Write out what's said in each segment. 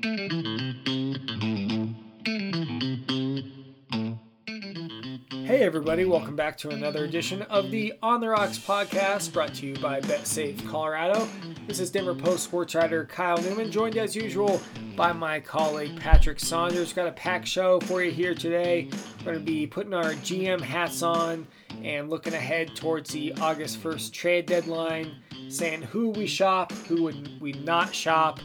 Hey, everybody, welcome back to another edition of the On the Rox podcast brought to you by BetSafe Colorado. This is Denver Post sports writer Kyle Newman, joined as usual by my colleague Patrick Saunders. Got a packed show for you here today. We're going to be putting our GM hats on and looking ahead towards the August 1st trade deadline, saying who we shop, who would we not shop,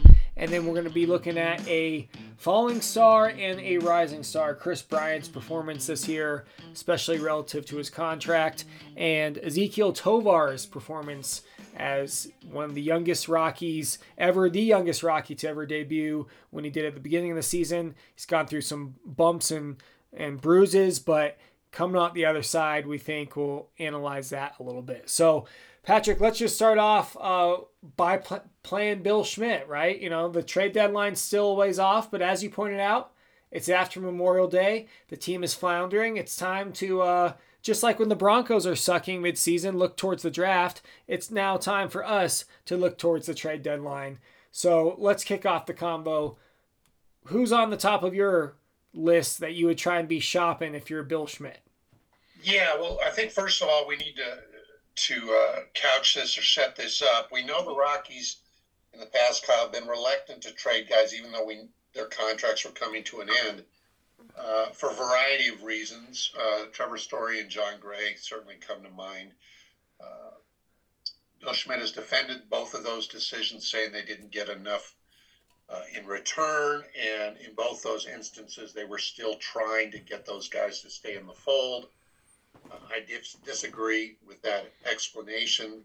and then we're going to be looking at a falling star and a rising star. Kris Bryant's performance this year, especially relative to his contract, and Ezequiel Tovar's performance as one of the youngest Rockies ever, the youngest Rocky to ever debut when he did at the beginning of the season. He's gone through some bumps and, and bruises, but coming out the other side, we think we'll analyze that a little bit. So, Patrick, let's just start off uh, by pl- playing Bill Schmidt, right? You know, the trade deadline's still ways off, but as you pointed out, it's after Memorial Day. The team is floundering. It's time to, uh, just like when the Broncos are sucking midseason, look towards the draft. It's now time for us to look towards the trade deadline. So let's kick off the combo. Who's on the top of your list that you would try and be shopping if you're Bill Schmidt? Yeah, well, I think first of all we need to to uh, couch this or set this up. We know the Rockies in the past, Kyle, have been reluctant to trade guys, even though we their contracts were coming to an end. Uh, for a variety of reasons, uh, Trevor Story and Jon Gray certainly come to mind. Uh, Bill Schmidt has defended both of those decisions, saying they didn't get enough uh, in return, and in both those instances, they were still trying to get those guys to stay in the fold. I dis- disagree with that explanation.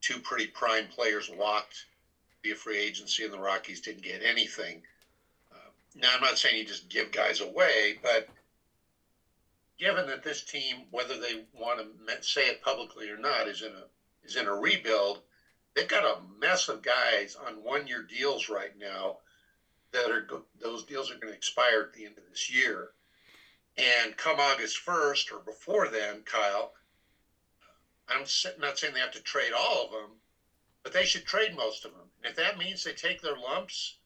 Two pretty prime players walked via free agency, and the Rockies didn't get anything. Uh, now, I'm not saying you just give guys away, but given that this team, whether they want to say it publicly or not, is in a is in a rebuild, they've got a mess of guys on one-year deals right now that are those deals are going to expire at the end of this year. And come August 1st or before then, Kyle, I'm not saying they have to trade all of them, but they should trade most of them. If that means they take their lumps,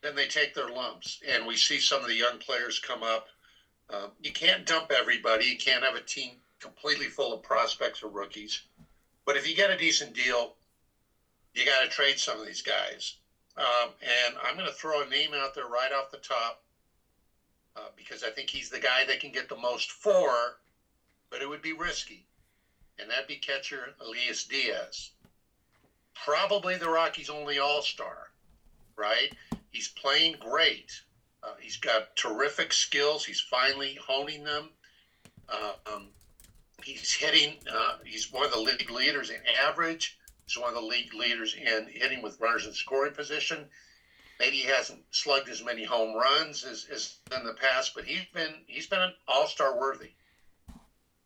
then they take their lumps. And we see some of the young players come up. Um, you can't dump everybody. You can't have a team completely full of prospects or rookies. But if you get a decent deal, you got to trade some of these guys. Um, and I'm going to throw a name out there right off the top uh, because I think he's the guy that can get the most for, but it would be risky. And that'd be catcher Elias Diaz. Probably the Rockies' only all star, right? He's playing great. Uh, he's got terrific skills. He's finally honing them. Uh, um, he's hitting, uh, he's one of the league leaders in average. He's one of the league leaders in hitting with runners in scoring position. Maybe he hasn't slugged as many home runs as, as in the past, but he's been he's been an all star worthy.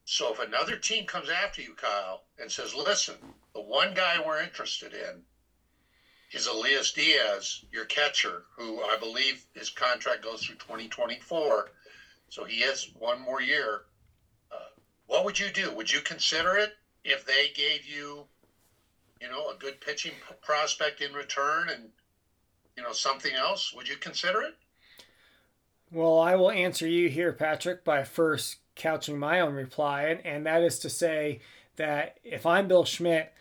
So if another team comes after you, Kyle, and says, "Listen, the one guy we're interested in is Elias Diaz, your catcher, who I believe his contract goes through 2024, so he has one more year." Uh, what would you do? Would you consider it if they gave you, you know, a good pitching prospect in return and you know something else, would you consider it? Well, I will answer you here, Patrick, by first couching my own reply, and that is to say that if I'm Bill Schmidt,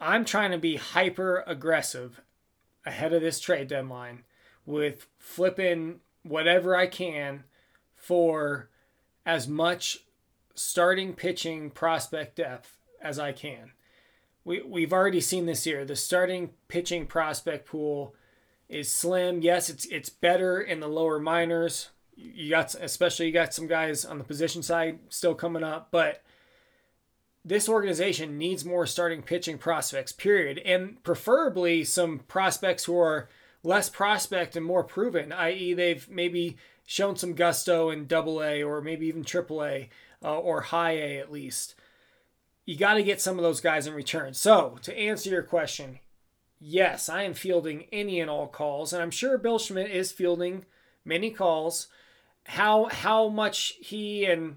I'm trying to be hyper aggressive ahead of this trade deadline with flipping whatever I can for as much starting pitching prospect depth as I can. We, we've already seen this year. The starting pitching prospect pool is slim. Yes, it's it's better in the lower minors. You got especially you got some guys on the position side still coming up, but this organization needs more starting pitching prospects, period. And preferably some prospects who are less prospect and more proven, i.e., they've maybe shown some gusto in double A or maybe even triple A uh, or high A at least. You got to get some of those guys in return. So, to answer your question, yes, I am fielding any and all calls, and I'm sure Bill Schmidt is fielding many calls. How how much he and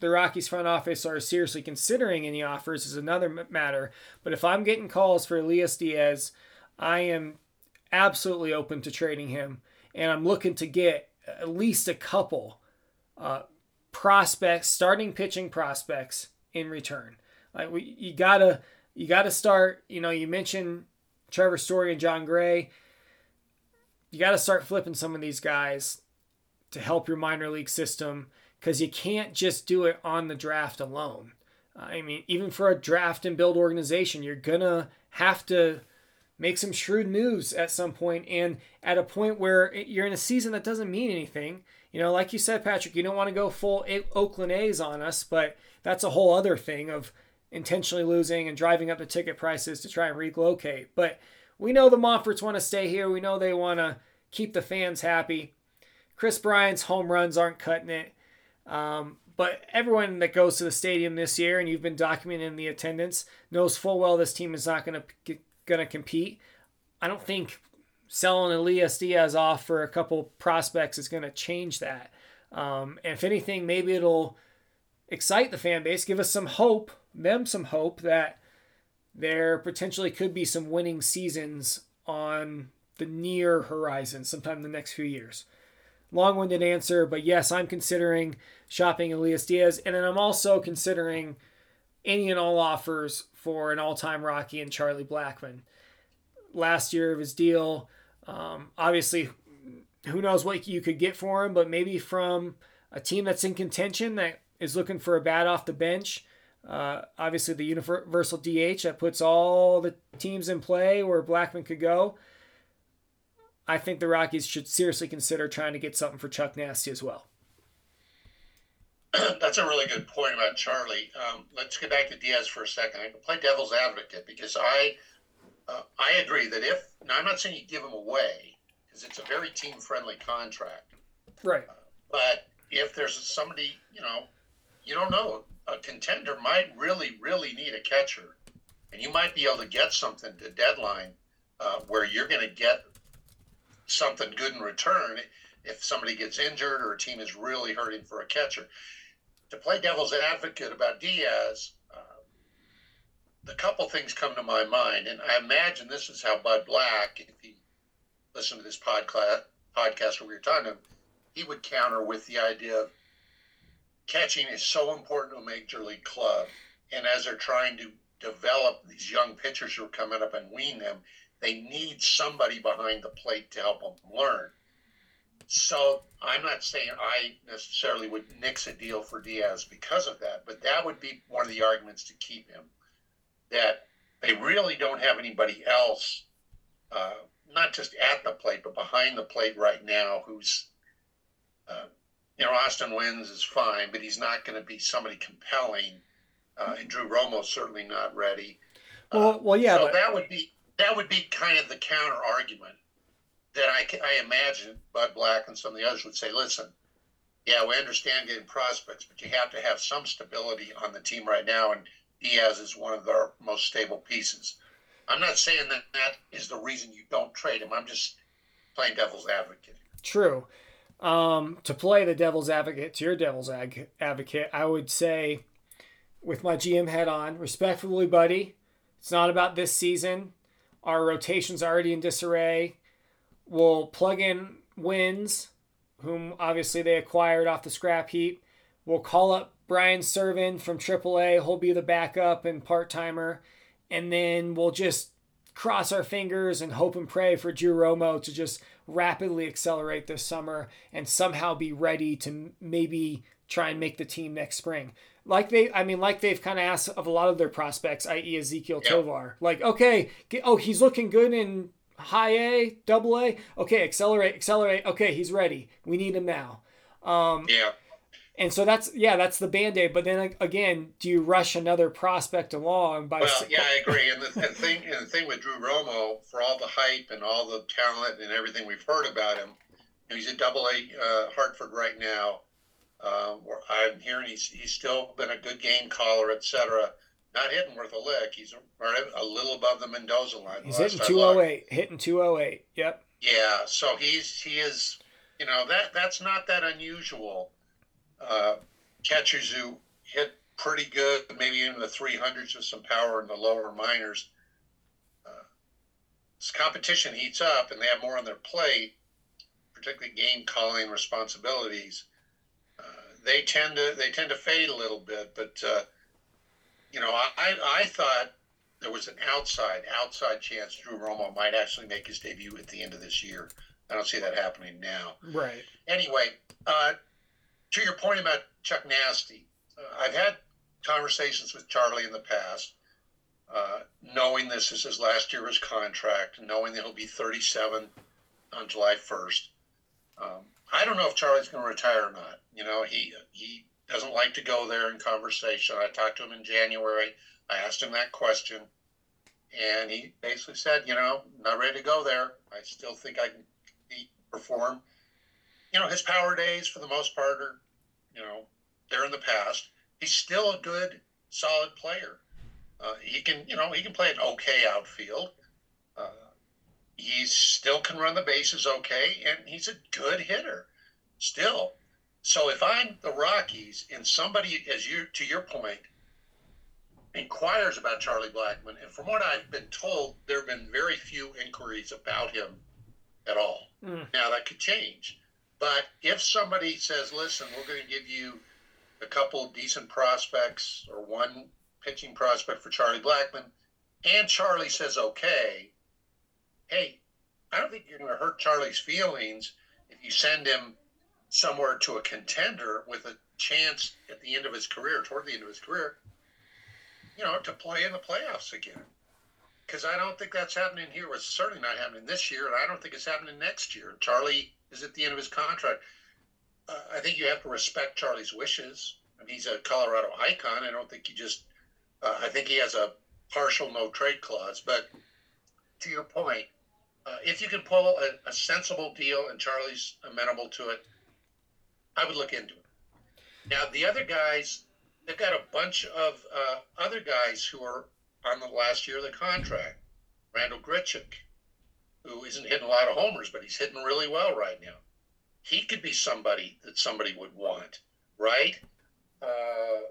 the Rockies front office are seriously considering any offers is another matter. But if I'm getting calls for Elias Diaz, I am absolutely open to trading him, and I'm looking to get at least a couple uh, prospects, starting pitching prospects in return. Like we, you gotta you gotta start. You know, you mentioned Trevor Story and Jon Gray. You got to start flipping some of these guys to help your minor league system because you can't just do it on the draft alone. Uh, I mean, even for a draft and build organization, you're gonna have to make some shrewd moves at some point and at a point where you're in a season that doesn't mean anything you know like you said patrick you don't want to go full oakland a's on us but that's a whole other thing of intentionally losing and driving up the ticket prices to try and relocate but we know the monforts want to stay here we know they want to keep the fans happy Kris Bryant's home runs aren't cutting it um, but everyone that goes to the stadium this year and you've been documenting the attendance knows full well this team is not going to going to compete. I don't think selling Elias Diaz off for a couple prospects is going to change that. Um, and if anything, maybe it'll excite the fan base, give us some hope, them some hope that there potentially could be some winning seasons on the near horizon sometime in the next few years. Long winded answer, but yes, I'm considering shopping Elias Diaz, and then I'm also considering any and all offers for an all time Rocky and Charlie Blackmon. Last year of his deal, um, obviously, who knows what you could get for him, but maybe from a team that's in contention that is looking for a bat off the bench. Uh, obviously, the universal DH that puts all the teams in play where Blackmon could go. I think the Rockies should seriously consider trying to get something for Chuck Nasty as well. that's a really good point about Charlie. Um, let's get back to Diaz for a second. I can play devil's advocate because I uh, I agree that if now I'm not saying you give him away because it's a very team friendly contract, right? Uh, but if there's somebody you know you don't know a contender might really really need a catcher, and you might be able to get something to deadline uh, where you're going to get something good in return if somebody gets injured or a team is really hurting for a catcher. To play devil's advocate about Diaz, uh, the couple things come to my mind, and I imagine this is how Bud Black, if he listened to this podcast, podcast where we were talking to him, he would counter with the idea of catching is so important to a major league club, and as they're trying to develop these young pitchers who are coming up and wean them, they need somebody behind the plate to help them learn. So I'm not saying I necessarily would nix a deal for Diaz because of that, but that would be one of the arguments to keep him. That they really don't have anybody else, uh, not just at the plate, but behind the plate right now who's, uh, you know, Austin Wynns is fine, but he's not going to be somebody compelling. Uh, and Drew Romo's certainly not ready. Well, well, yeah. So but... that would be that would be kind of the counter argument that I, I imagine Bud Black and some of the others would say, listen, yeah, we understand getting prospects, but you have to have some stability on the team right now, and Diaz is one of their most stable pieces. I'm not saying that that is the reason you don't trade him. I'm just playing devil's advocate. True. Um, to play the devil's advocate to your devil's ag- advocate, I would say, with my GM head on, respectfully, buddy, it's not about this season. Our rotation's already in disarray. We'll plug in Wynns, whom obviously they acquired off the scrap heap. We'll call up Brian Serven from AAA. He'll be the backup and part timer. And then we'll just cross our fingers and hope and pray for Drew Romo to just rapidly accelerate this summer and somehow be ready to maybe try and make the team next spring. Like they, I mean, like they've kind of asked of a lot of their prospects, i.e., Ezequiel yep. Tovar. Like, okay, get, oh, he's looking good in high A, double A. Okay, accelerate, accelerate. Okay, he's ready. We need him now. Um, yeah. And so that's yeah, that's the band aid. But then again, do you rush another prospect along by? Well, yeah, I agree. And the, the thing, and the thing with Drew Romo, for all the hype and all the talent and everything we've heard about him, he's at Double A uh, Hartford right now. Uh, I'm hearing he's he's still been a good game caller, etc not hitting worth a lick. He's a little above the Mendoza line. He's hitting 208. Hitting 208. Yep. Yeah. So he's he is, you know that that's not that unusual. Uh, catchers who hit pretty good, maybe in the 300s with some power in the lower minors. Uh, as competition heats up and they have more on their plate, particularly game calling responsibilities, uh, they tend to they tend to fade a little bit. But uh, you know, I I thought there was an outside outside chance Drew Romo might actually make his debut at the end of this year. I don't see that happening now. Right. Anyway, uh, to your point about Chuck Nasty, uh, I've had conversations with Charlie in the past, uh, knowing this is his last year of his contract, knowing that he'll be 37 on July 1st. Um, I don't know if Charlie's going to retire or not. You know, he he doesn't like to go there in conversation. I talked to him in January. I asked him that question, and he basically said, you know, not ready to go there. I still think I can perform. You know, his power days for the most part are, you know, they're in the past. He's still a good, solid player. Uh, he can, you know, he can play an okay outfield. Uh, he still can run the bases okay, and he's a good hitter still. So if I'm the Rockies and somebody, as you to your point, inquires about Charlie Blackmon, and from what I've been told, there have been very few inquiries about him at all. Mm. Now that could change, but if somebody says, "Listen, we're going to give you a couple decent prospects or one pitching prospect for Charlie Blackmon, and Charlie says, "Okay," hey, I don't think you're going to hurt Charlie's feelings if you send him somewhere to a contender with a chance at the end of his career, toward the end of his career, you know, to play in the playoffs again because I don't think that's happening here. It's certainly not happening this year, and I don't think it's happening next year. Charlie is at the end of his contract. Uh, I think you have to respect Charlie's wishes. I mean, he's a Colorado icon. I don't think you just. Uh, I think he has a partial no trade clause. But to your point, uh, if you can pull a, a, sensible deal and Charlie's amenable to it, I would look into it. Now the other guys, they've got a bunch of uh, other guys who are on the last year of the contract. Randal Grichuk, who isn't hitting a lot of homers, but he's hitting really well right now. He could be somebody that somebody would want, right? Uh,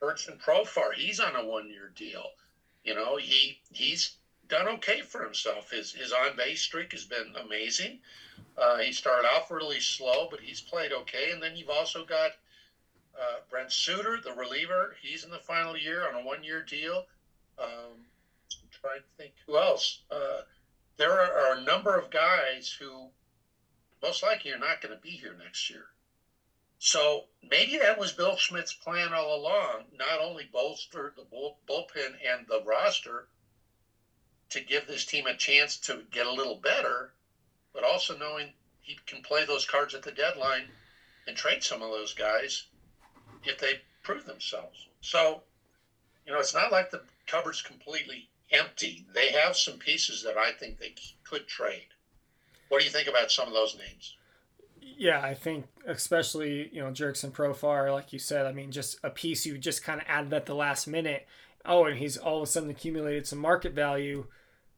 and Profar, he's on a one-year deal. You know, he he's done okay for himself. His his on base streak has been amazing. Uh, he started off really slow, but he's played okay. And then you've also got uh, Brent Suter, the reliever. He's in the final year on a one year deal. Um, I'm trying to think who else. Uh, there are, a number of guys who most likely are not going to be here next year. So maybe that was Bill Schmidt's plan all along, not only bolster the bull, bullpen and the roster to give this team a chance to get a little better, but also knowing he can play those cards at the deadline and trade some of those guys if they prove themselves. So, you know, it's not like the cupboard's completely empty. They have some pieces that I think they could trade. What do you think about some of those names? Yeah, I think especially you know Jurickson Profar, like you said. I mean, just a piece you just kind of added at the last minute. Oh, and he's all of a sudden accumulated some market value.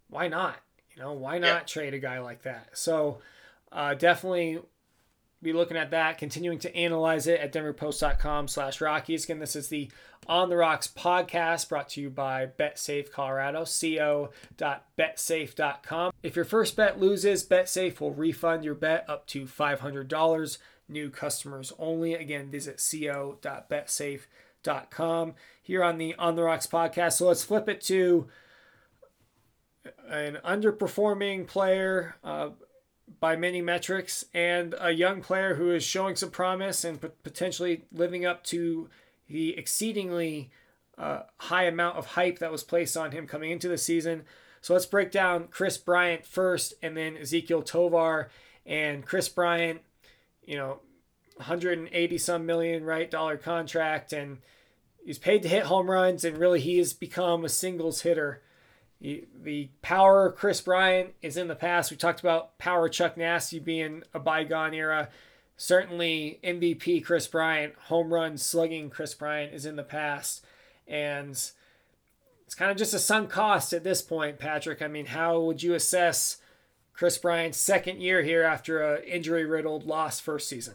Why not? You know, why not yeah. trade a guy like that? So, uh, definitely be looking at that, continuing to analyze it at denverpost.com slash Rockies. Again, this is the On the Rox podcast brought to you by BetSafe Colorado, co.betsafe.com. If your first bet loses, BetSafe will refund your bet up to $500. New customers only. Again, visit co.betsafe.com here on the On the Rox podcast. So let's flip it to an underperforming player. Uh, by many metrics, and a young player who is showing some promise and potentially living up to the exceedingly uh, high amount of hype that was placed on him coming into the season. So let's break down Kris Bryant first, and then Ezequiel Tovar. And Kris Bryant, you know, 180 some million right dollar contract, and he's paid to hit home runs, and really he has become a singles hitter the power Kris Bryant is in the past. We talked about power Chuck Nasty being a bygone era. Certainly, MVP Kris Bryant, home run slugging Kris Bryant is in the past. And it's kind of just a sunk cost at this point, Patrick. I mean, how would you assess Kris Bryant's second year here after a injury riddled lost first season?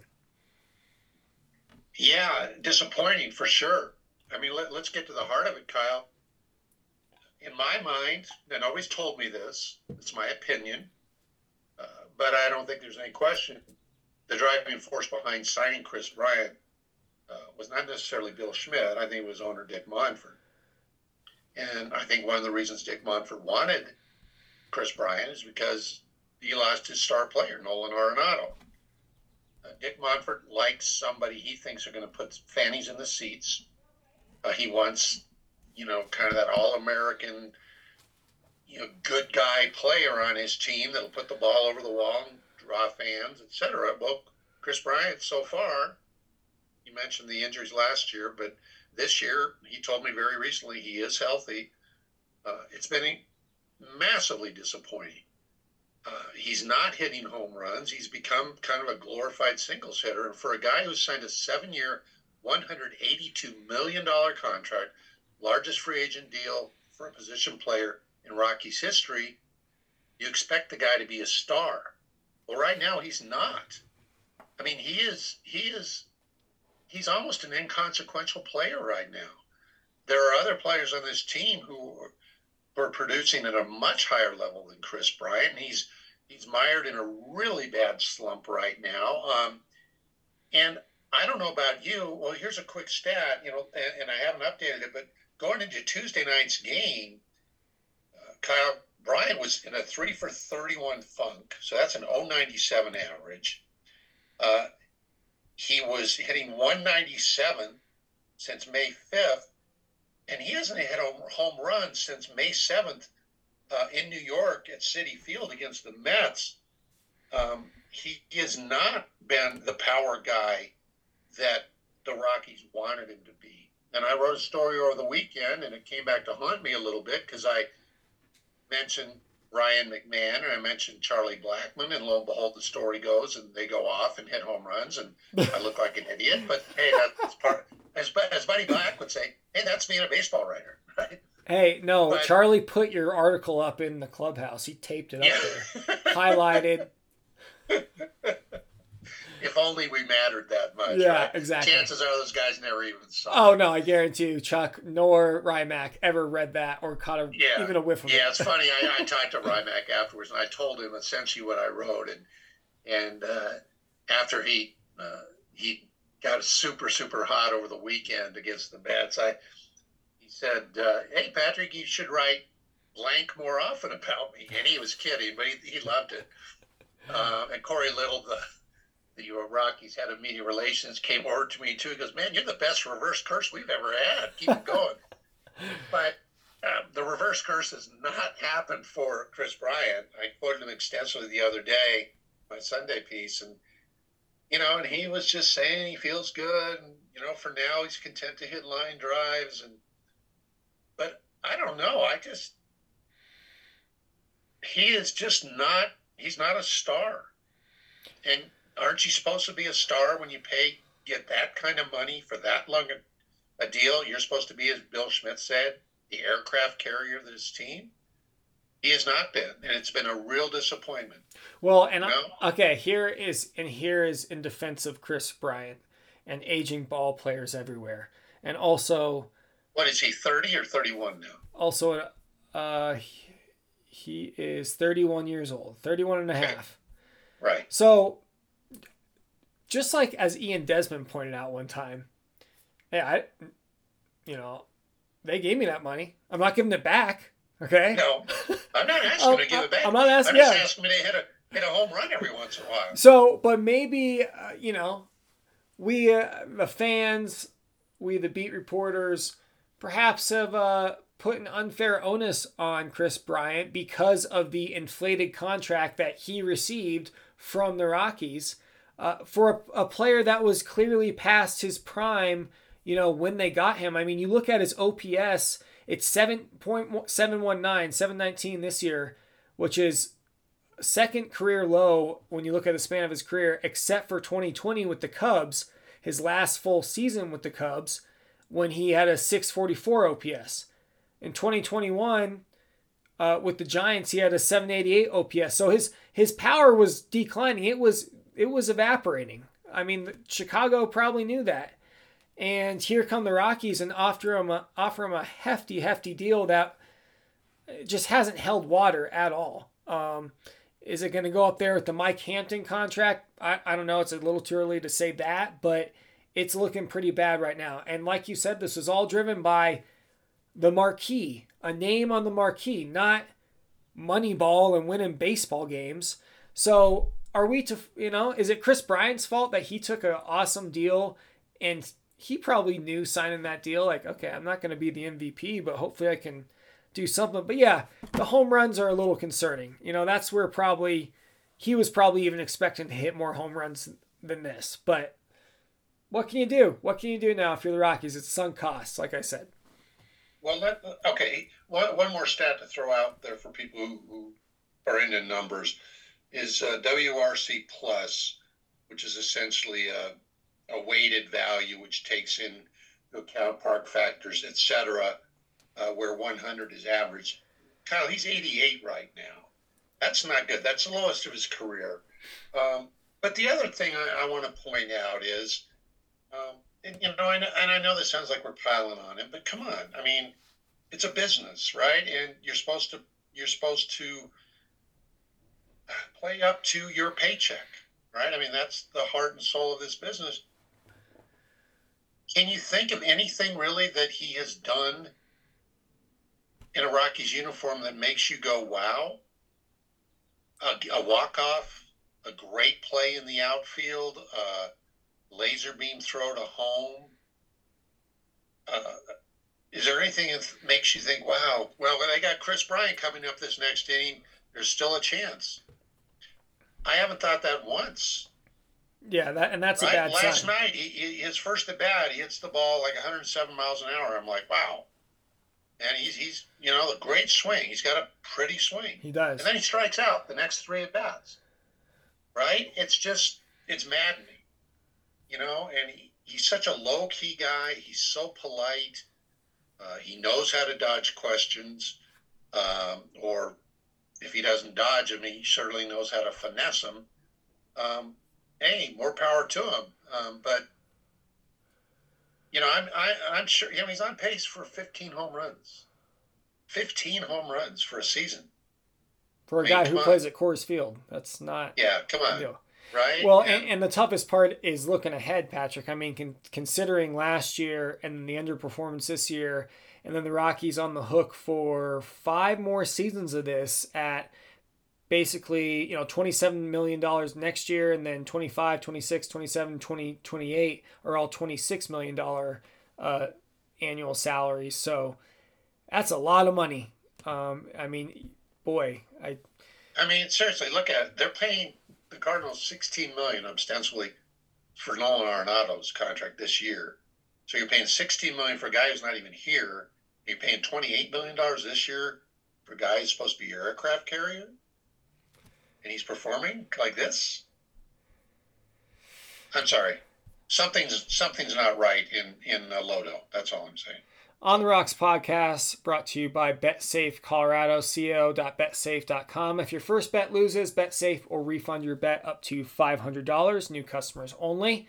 Yeah, disappointing for sure. I mean, let, let's get to the heart of it, Kyle in my mind, and always told me this, it's my opinion, uh, but I don't think there's any question. The driving force behind signing Kris Bryant uh, was not necessarily Bill Schmidt. I think it was owner Dick Monfort. And I think one of the reasons Dick Monfort wanted Kris Bryant is because he lost his star player, Nolan Arenado. Uh, Dick Monfort likes somebody he thinks are going to put fannies in the seats. Uh, he wants, you know, kind of that all-American, you know, good guy player on his team that'll put the ball over the wall and draw fans, etc. Well, Kris Bryant, so far, you mentioned the injuries last year, but this year he told me very recently he is healthy. Uh, it's been massively disappointing. Uh, he's not hitting home runs. He's become kind of a glorified singles hitter. And for a guy who signed a seven year, $182 million contract, largest free agent deal for a position player in Rockies history, you expect the guy to be a star. Well, right now he's not. I mean, he is he is he's almost an inconsequential player right now. There are other players on this team who who are producing at a much higher level than Kris Bryant. He's he's mired in a really bad slump right now. Um, and I don't know about you. Well, here's a quick stat, you know, and, and I haven't updated it, but going into Tuesday night's game, uh, Kyle Bryant was in a three for 31 funk, so that's an 097 average. Uh, he was hitting 197 since May 5th, and he hasn't hit a home run since May 7th uh, in New York at Citi Field against the Mets. Um, he, he has not been the power guy that the Rockies wanted him to be. And I wrote a story over the weekend, and it came back to haunt me a little bit because I mentioned Ryan McMahon and I mentioned Charlie Blackmon, and lo and behold, the story goes and they go off and hit home runs, and I look like an idiot. But hey, that's part. As, as Buddy Black would say, hey, that's being a baseball writer, right? Hey, no, but, Charlie put your article up in the clubhouse. He taped it up yeah. there, highlighted. if only we mattered that much. Yeah, right? exactly. Chances are those guys never even saw. Oh no, I guarantee you, Chuck nor Rymac ever read that or caught a, yeah. even a whiff of yeah, it. Yeah, it's funny. I, I talked to Rymac afterwards, and I told him essentially what I wrote, and and uh, after he uh, he got super super hot over the weekend against the Mets, I he said, uh, "Hey Patrick, you should write blank more often about me," and he was kidding, but he, he loved it. Uh, and Corey Little, the the Rockies head of media relations came over to me too. He goes, "Man, you're the best reverse curse we've ever had. Keep it going." but um, the reverse curse has not happened for Kris Bryant. I quoted him extensively the other day, my Sunday piece, and you know, and he was just saying he feels good, and you know, for now he's content to hit line drives, and but I don't know. I just he is just not. He's not a star, and aren't you supposed to be a star when you pay get that kind of money for that long a, a deal? You're supposed to be, as Bill Schmidt said, the aircraft carrier of this team. He has not been, and it's been a real disappointment. Well, and you know? okay, here is and here is in defense of Kris Bryant and aging ball players everywhere, and also. What is he? Thirty or thirty-one now? Also, uh, he is 31 years old 31 and a half right so just like as Ian Desmond pointed out one time, hey, I, you know, they gave me that money. I'm not giving it back. Okay. No, I'm not asking oh, to give it back. I'm not asking. I'm just yeah. asking me to hit a hit a home run every once in a while. So, but maybe uh, you know, we uh, the fans, we the beat reporters, perhaps have uh, put an unfair onus on Kris Bryant because of the inflated contract that he received from the Rockies uh, for a, a, player that was clearly past his prime, you know, when they got him. I mean, you look at his OPS, it's 7.719, 719 this year, which is second career low when you look at the span of his career, except for 2020 with the Cubs, his last full season with the Cubs, when he had a 644 OPS. In 2021, uh, with the Giants, he had a 788 OPS. So his his power was declining. It was it was evaporating. I mean, Chicago probably knew that. And here come the Rockies and offer him a, offer him a hefty, hefty deal that just hasn't held water at all. Um, is it going to go up there with the Mike Hampton contract? I, I don't know. It's a little too early to say that, but it's looking pretty bad right now. And like you said, this is all driven by the marquee, a name on the marquee, not Moneyball and winning baseball games. So are we to, you know, is it Kris Bryant's fault that he took an awesome deal and he probably knew signing that deal, like, okay, I'm not going to be the MVP, but hopefully I can do something. But yeah, the home runs are a little concerning. You know, that's where probably he was probably even expecting to hit more home runs than this. But what can you do? What can you do now if you're the Rockies? It's sunk costs, like I said. Well, let, okay. One, one more stat to throw out there for people who, who are into numbers is uh, WRC plus, which is essentially a, a weighted value which takes into account park factors, etc uh, where 100 is average. Kyle, he's 88 right now. That's not good. That's the lowest of his career. Um, but the other thing I, I want to point out is, um, and, you know, and, and I know this sounds like we're piling on him, but come on. I mean, it's a business, right? And you're supposed to you're supposed to play up to your paycheck, right? I mean, that's the heart and soul of this business. Can you think of anything really that he has done in a Rockies uniform that makes you go, wow? A, a walk off, a great play in the outfield, a laser beam throw to home. Uh, is there anything that makes you think, wow, well, when I got Kris Bryant coming up this next inning, there's still a chance? I haven't thought that once. Yeah, that and that's right? a bad Last sign. night, he, he, his first at bat, he hits the ball like 107 miles an hour. I'm like, wow and he's he's you know a great swing. He's got a pretty swing. He does. And then he strikes out the next three at bats. Right? It's just it's maddening. You know, and he, he's such a low key guy. He's so polite. Uh, he knows how to dodge questions, um, or if he doesn't dodge them, he certainly knows how to finesse them. Um, hey, more power to him. Um, but you know, I'm I, am i am sure. You know, he's on pace for 15 home runs. 15 home runs for a season. For a I mean, guy who on. plays at Coors Field, that's not. Yeah, come on. Deal. Right. Well, yeah. and, and the toughest part is looking ahead, Patrick. I mean, con- considering last year and the underperformance this year, and then the Rockies on the hook for five more seasons of this at basically, you know, $27 million next year and then 25, 26, 27, 20, 28 are all $26 million uh, annual salaries. So that's a lot of money. Um, I mean, boy, I. I mean, seriously, look at it. They're paying the Cardinals 16 million ostensibly for Nolan Arenado's contract this year. So you're paying 16 million for a guy who's not even here. You're paying 28 million dollars this year for a guy who's supposed to be your aircraft carrier and he's performing like this, I'm sorry, something's something's not right in in uh, Lodo. That's all I'm saying. On the Rox podcast brought to you by BetSafe Colorado, co.betsafe.com. If your first bet loses, BetSafe will refund your bet up to $500, new customers only.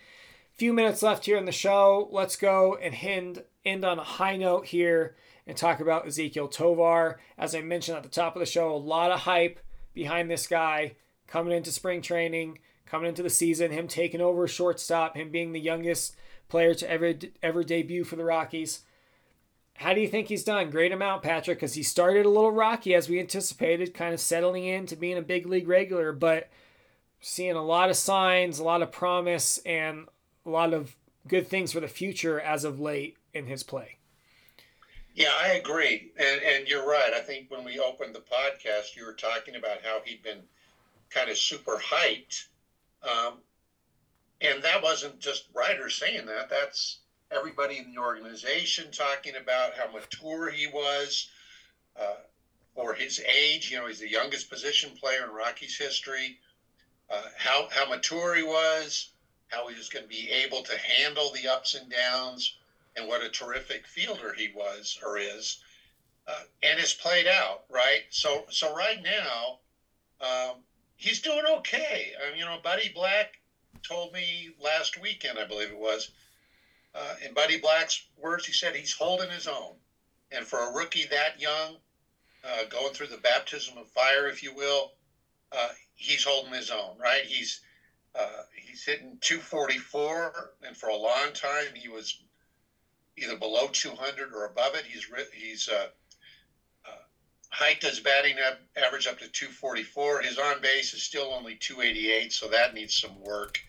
Few minutes left here in the show. Let's go and end, end on a high note here and talk about Ezequiel Tovar. As I mentioned at the top of the show, a lot of hype behind this guy coming into spring training, coming into the season, him taking over shortstop, him being the youngest player to ever ever debut for the Rockies. How do you think he's done? Great amount, Patrick, because he started a little rocky as we anticipated, kind of settling into being a big league regular, but seeing a lot of signs, a lot of promise, and a lot of good things for the future as of late in his play. Yeah, I agree. And, and you're right. I think when we opened the podcast, you were talking about how he'd been kind of super hyped. Um, and that wasn't just writers saying that. That's everybody in the organization talking about how mature he was uh, for his age. You know, he's the youngest position player in Rockies history. Uh, how, how mature he was, how he was going to be able to handle the ups and downs and what a terrific fielder he was or is, uh, and it's played out right. So so right now, um, he's doing okay. Mean, you know, Buddy Black told me last weekend, I believe it was, uh, in Buddy Black's words, he said he's holding his own, and for a rookie that young, uh, going through the baptism of fire, if you will, uh, he's holding his own, right? He's uh, he's hitting 244, and for a long time he was either below 200 or above it. He's he's uh, uh, hiked his batting average up to 244. His on base is still only 288, so that needs some work.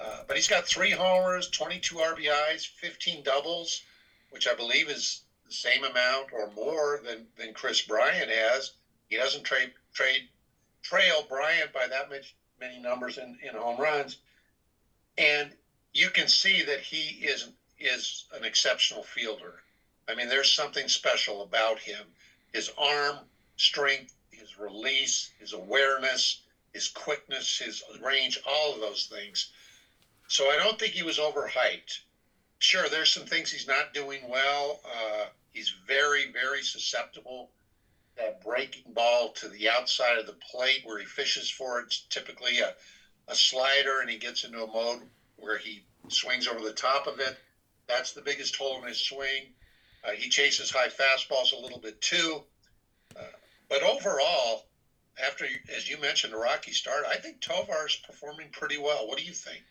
Uh, but he's got three homers, 22 RBIs, 15 doubles, which I believe is the same amount or more than, than Kris Bryant has. He doesn't trade trade trail Bryant by that much many numbers in, in home runs. And you can see that he is is an exceptional fielder. I mean, there's something special about him. His arm strength, his release, his awareness, his quickness, his range, all of those things. So I don't think he was overhyped. Sure, there's some things he's not doing well. Uh, he's very, very susceptible. That breaking ball to the outside of the plate where he fishes for it's typically a, a slider, and he gets into a mode where he swings over the top of it. That's the biggest hole in his swing. Uh, he chases high fastballs a little bit too. Uh, but overall, after, as you mentioned, a rocky start, I think Tovar is performing pretty well. What do you think?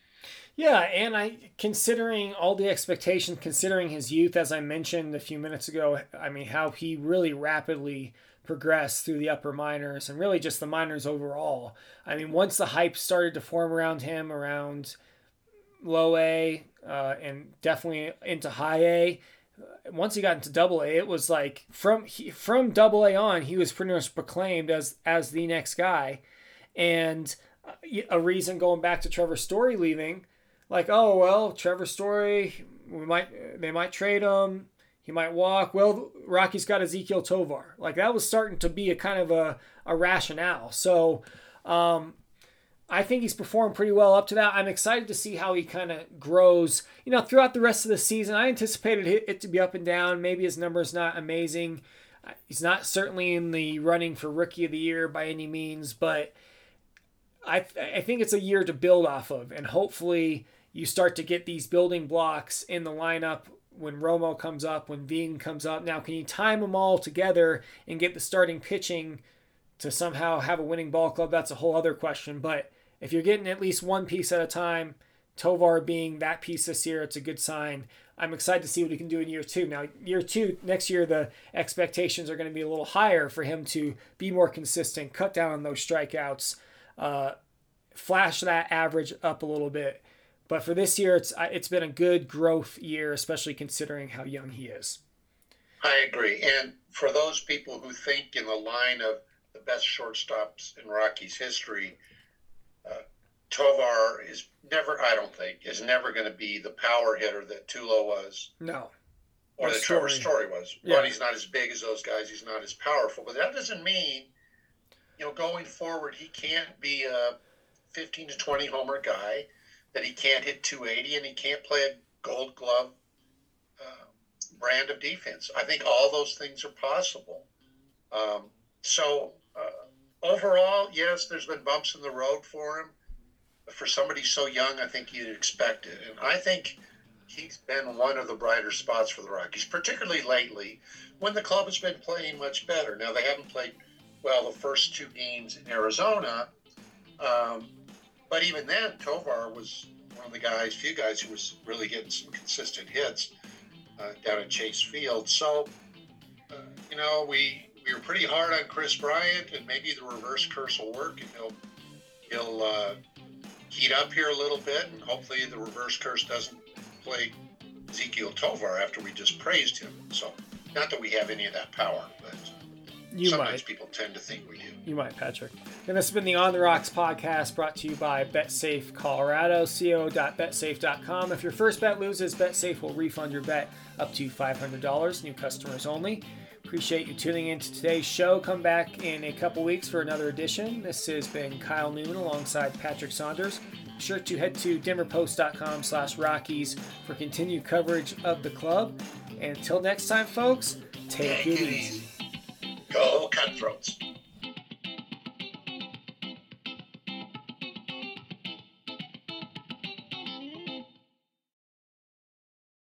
Yeah, and I considering all the expectations, considering his youth, as I mentioned a few minutes ago, I mean how he really rapidly progressed through the upper minors and really just the minors overall. I mean, once the hype started to form around him, around low A, uh, and definitely into high A. Once he got into double A, it was like from he, from double A on, he was pretty much proclaimed as as the next guy, and uh, a reason going back to Trevor Story leaving, like oh well, Trevor Story, we might they might trade him, he might walk. Well, Rocky's got Ezequiel Tovar, like that was starting to be a kind of a a rationale. So. Um, I think he's performed pretty well up to that. I'm excited to see how he kind of grows, you know, throughout the rest of the season. I anticipated it to be up and down. Maybe his numbers not amazing. He's not certainly in the running for rookie of the year by any means, but I I think it's a year to build off of, and hopefully you start to get these building blocks in the lineup when Romo comes up, when Veen comes up. Now, can you time them all together and get the starting pitching to somehow have a winning ball club? That's a whole other question, but if you're getting at least one piece at a time, Tovar being that piece this year, it's a good sign. I'm excited to see what he can do in year two. Now, year two, next year, the expectations are going to be a little higher for him to be more consistent, cut down on those strikeouts, uh, flash that average up a little bit. But for this year, it's it's been a good growth year, especially considering how young he is. I agree. And for those people who think in the line of the best shortstops in Rockies history, Tovar is never, I don't think, is never going to be the power hitter that Tulo was. No. Or that Trevor Story was. Yeah. One, he's not as big as those guys. He's not as powerful. But that doesn't mean, you know, going forward, he can't be a 15 to 20 homer guy, that he can't hit 280, and he can't play a gold glove uh, brand of defense. I think all those things are possible. Um, so, uh, overall, yes, there's been bumps in the road for him. But for somebody so young, I think you'd expect it. And I think he's been one of the brighter spots for the Rockies, particularly lately when the club has been playing much better. Now, they haven't played well the first two games in Arizona. Um, but even then, Tovar was one of the guys, few guys who was really getting some consistent hits uh, down at Chase Field. So, uh, you know, we we were pretty hard on Kris Bryant, and maybe the reverse curse will work, and he'll he'll uh, heat up here a little bit, and hopefully the reverse curse doesn't play Ezequiel Tovar after we just praised him. So, not that we have any of that power, but you sometimes might. people tend to think we do. You might, Patrick. And this has been the On the Rox podcast brought to you by BetSafe Colorado, co.betsafe.com. If your first bet loses, BetSafe will refund your bet up to $500, new customers only. Appreciate you tuning in to today's show. Come back in a couple weeks for another edition. This has been Kyle Newman alongside Patrick Saunders. Be sure to head to denverpost.com slash Rockies for continued coverage of the club. And until next time, folks, take, take it easy. Go Cutthroats.